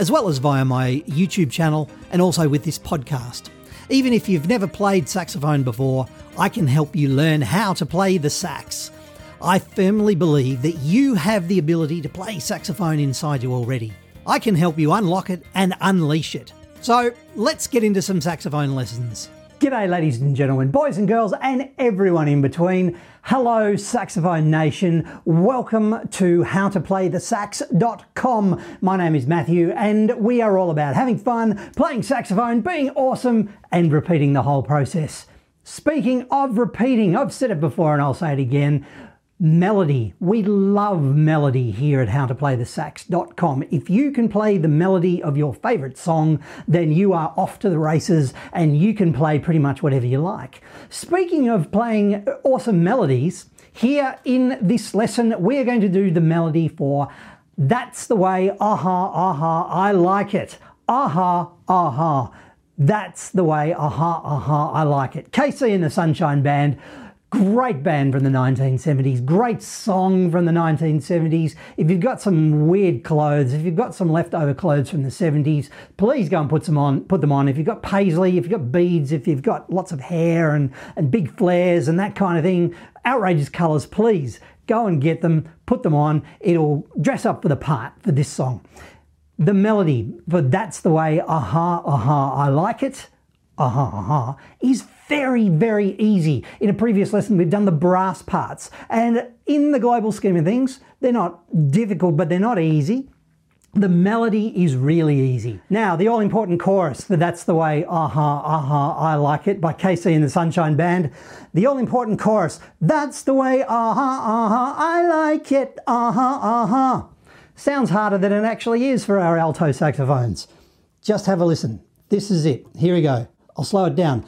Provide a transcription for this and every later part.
as well as via my YouTube channel and also with this podcast. Even if you've never played saxophone before, I can help you learn how to play the sax. I firmly believe that you have the ability to play saxophone inside you already. I can help you unlock it and unleash it. So let's get into some saxophone lessons. G'day, ladies and gentlemen, boys and girls, and everyone in between. Hello, Saxophone Nation. Welcome to howtoplaythesax.com. My name is Matthew, and we are all about having fun, playing saxophone, being awesome, and repeating the whole process. Speaking of repeating, I've said it before and I'll say it again. Melody. We love melody here at howtoplaythesax.com. If you can play the melody of your favorite song, then you are off to the races and you can play pretty much whatever you like. Speaking of playing awesome melodies, here in this lesson, we're going to do the melody for That's the Way, Aha, Aha, I Like It. Aha, Aha. That's the way, aha, aha, I like it. KC and the Sunshine Band Great band from the 1970s, great song from the 1970s. If you've got some weird clothes, if you've got some leftover clothes from the 70s, please go and put some on, put them on. If you've got paisley, if you've got beads, if you've got lots of hair and, and big flares and that kind of thing, outrageous colours, please go and get them, put them on. It'll dress up for the part for this song. The melody for That's the Way, aha, aha, I like it, aha, aha, is very, very easy. In a previous lesson, we've done the brass parts. And in the global scheme of things, they're not difficult, but they're not easy. The melody is really easy. Now, the all important chorus, That's the Way, Aha, Aha, I Like It by KC and the Sunshine Band. The all important chorus, That's the Way, Aha, Aha, I Like It, Aha, Aha. Sounds harder than it actually is for our alto saxophones. Just have a listen. This is it. Here we go. I'll slow it down.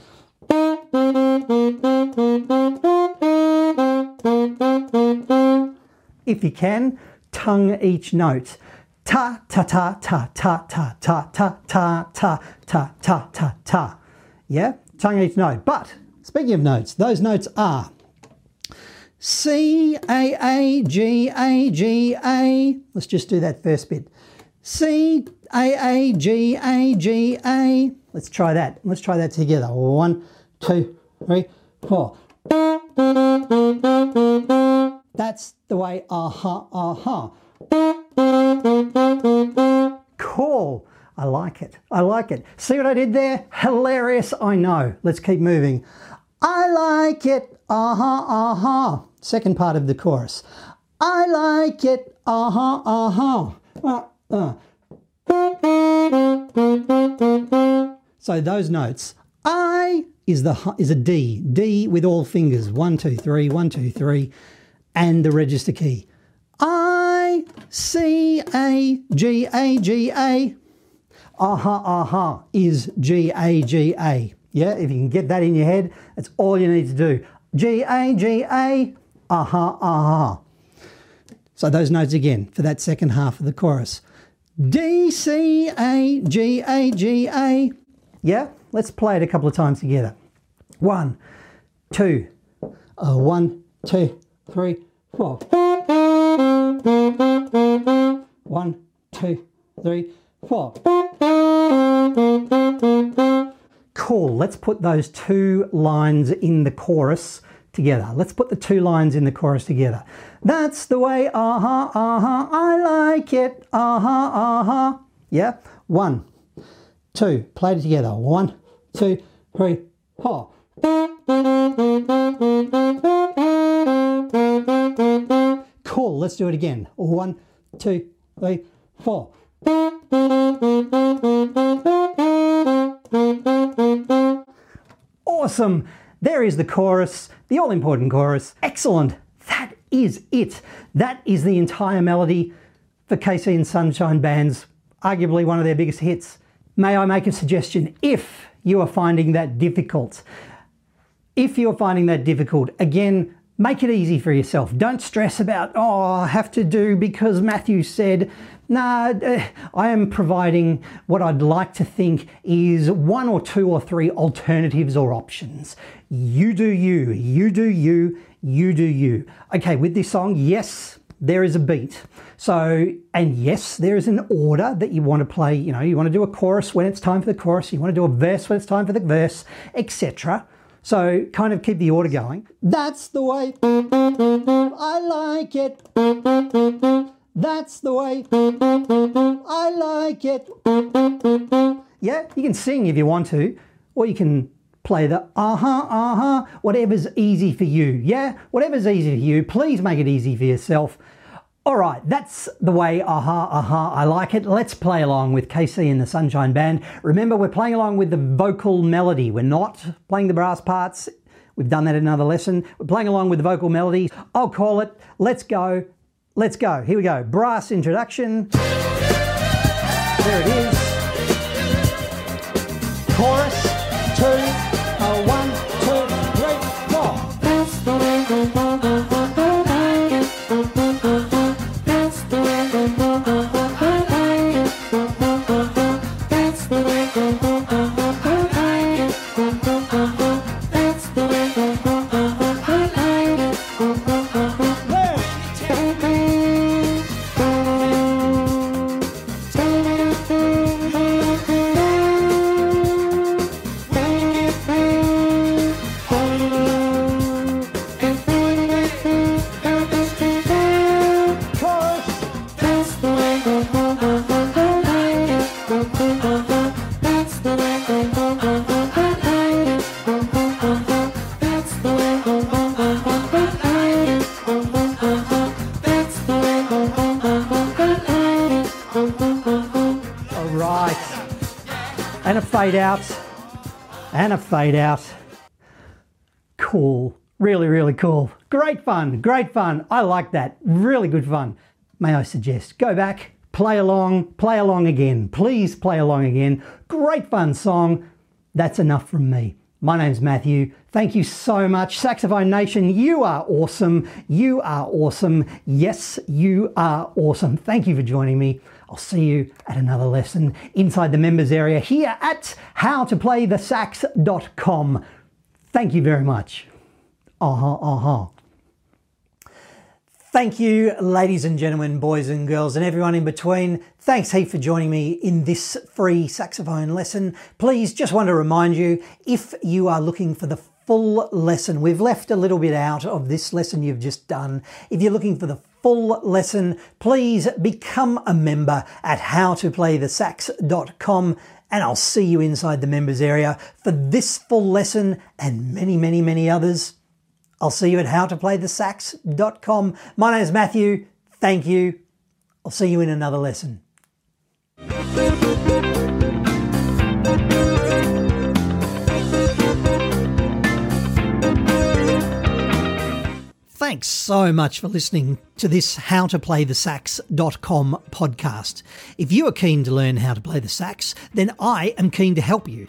If you can, tongue each note. Ta ta ta ta ta ta ta ta ta ta ta ta ta ta. Yeah, tongue each note. But speaking of notes, those notes are C A A G A G A. Let's just do that first bit. C A A G A G A. Let's try that. Let's try that together. One, two, three, four. That's the way aha, aha. Cool. I like it. I like it. See what I did there? Hilarious, I know. Let's keep moving. I like it. Aha, aha. Second part of the chorus. I like it. Aha, aha. Uh, uh. So those notes. I is the is a D. D with all fingers. One, two, three, one, two, three, and the register key. I C A G A G A. Aha, aha is G A G A. Yeah, if you can get that in your head, that's all you need to do. G A G A. Aha, aha. So those notes again for that second half of the chorus. D C A G A G A. Yeah, let's play it a couple of times together. One, two, uh, one, two, three, four. One, two, three, four. Cool. Let's put those two lines in the chorus together. Let's put the two lines in the chorus together. That's the way, aha, uh-huh, aha, uh-huh, I like it, aha, uh-huh, aha. Yeah? One, two, play it together. One, two, three, four. Cool, let's do it again. One, two, three, four. Awesome. There is the chorus, the all important chorus. Excellent. That is it. That is the entire melody for KC and Sunshine Band's arguably one of their biggest hits. May I make a suggestion? If you are finding that difficult, if you're finding that difficult, again, make it easy for yourself. Don't stress about, oh, I have to do because Matthew said. Nah, uh, I am providing what I'd like to think is one or two or three alternatives or options. You do you, you do you, you do you. Okay, with this song, yes, there is a beat. So, and yes, there is an order that you want to play. You know, you want to do a chorus when it's time for the chorus, you want to do a verse when it's time for the verse, etc. So, kind of keep the order going. That's the way I like it. That's the way I like it. Yeah, you can sing if you want to, or you can play the uh huh, uh huh, whatever's easy for you. Yeah, whatever's easy for you. Please make it easy for yourself. All right, that's the way, aha, aha, I like it. Let's play along with KC and the Sunshine Band. Remember, we're playing along with the vocal melody. We're not playing the brass parts. We've done that in another lesson. We're playing along with the vocal melody. I'll call it Let's Go, Let's Go. Here we go. Brass introduction. There it is. Chorus, fade out, and a fade out. Cool. Really, really cool. Great fun. Great fun. I like that. Really good fun. May I suggest go back, play along, play along again. Please play along again. Great fun song. That's enough from me. My name's Matthew. Thank you so much. Saxophone Nation, you are awesome. You are awesome. Yes, you are awesome. Thank you for joining me. I'll see you at another lesson inside the members area here at howtoplaythesax.com. Thank you very much. Aha, uh-huh, aha. Uh-huh. Thank you, ladies and gentlemen, boys and girls, and everyone in between. Thanks heap for joining me in this free saxophone lesson. Please just want to remind you if you are looking for the full lesson, we've left a little bit out of this lesson you've just done. If you're looking for the full lesson, please become a member at howtoplaythesax.com and I'll see you inside the members area for this full lesson and many, many, many others. I'll see you at howtoplaythesax.com. My name is Matthew. Thank you. I'll see you in another lesson. Thanks so much for listening to this howtoplaythesax.com podcast. If you are keen to learn how to play the sax, then I am keen to help you.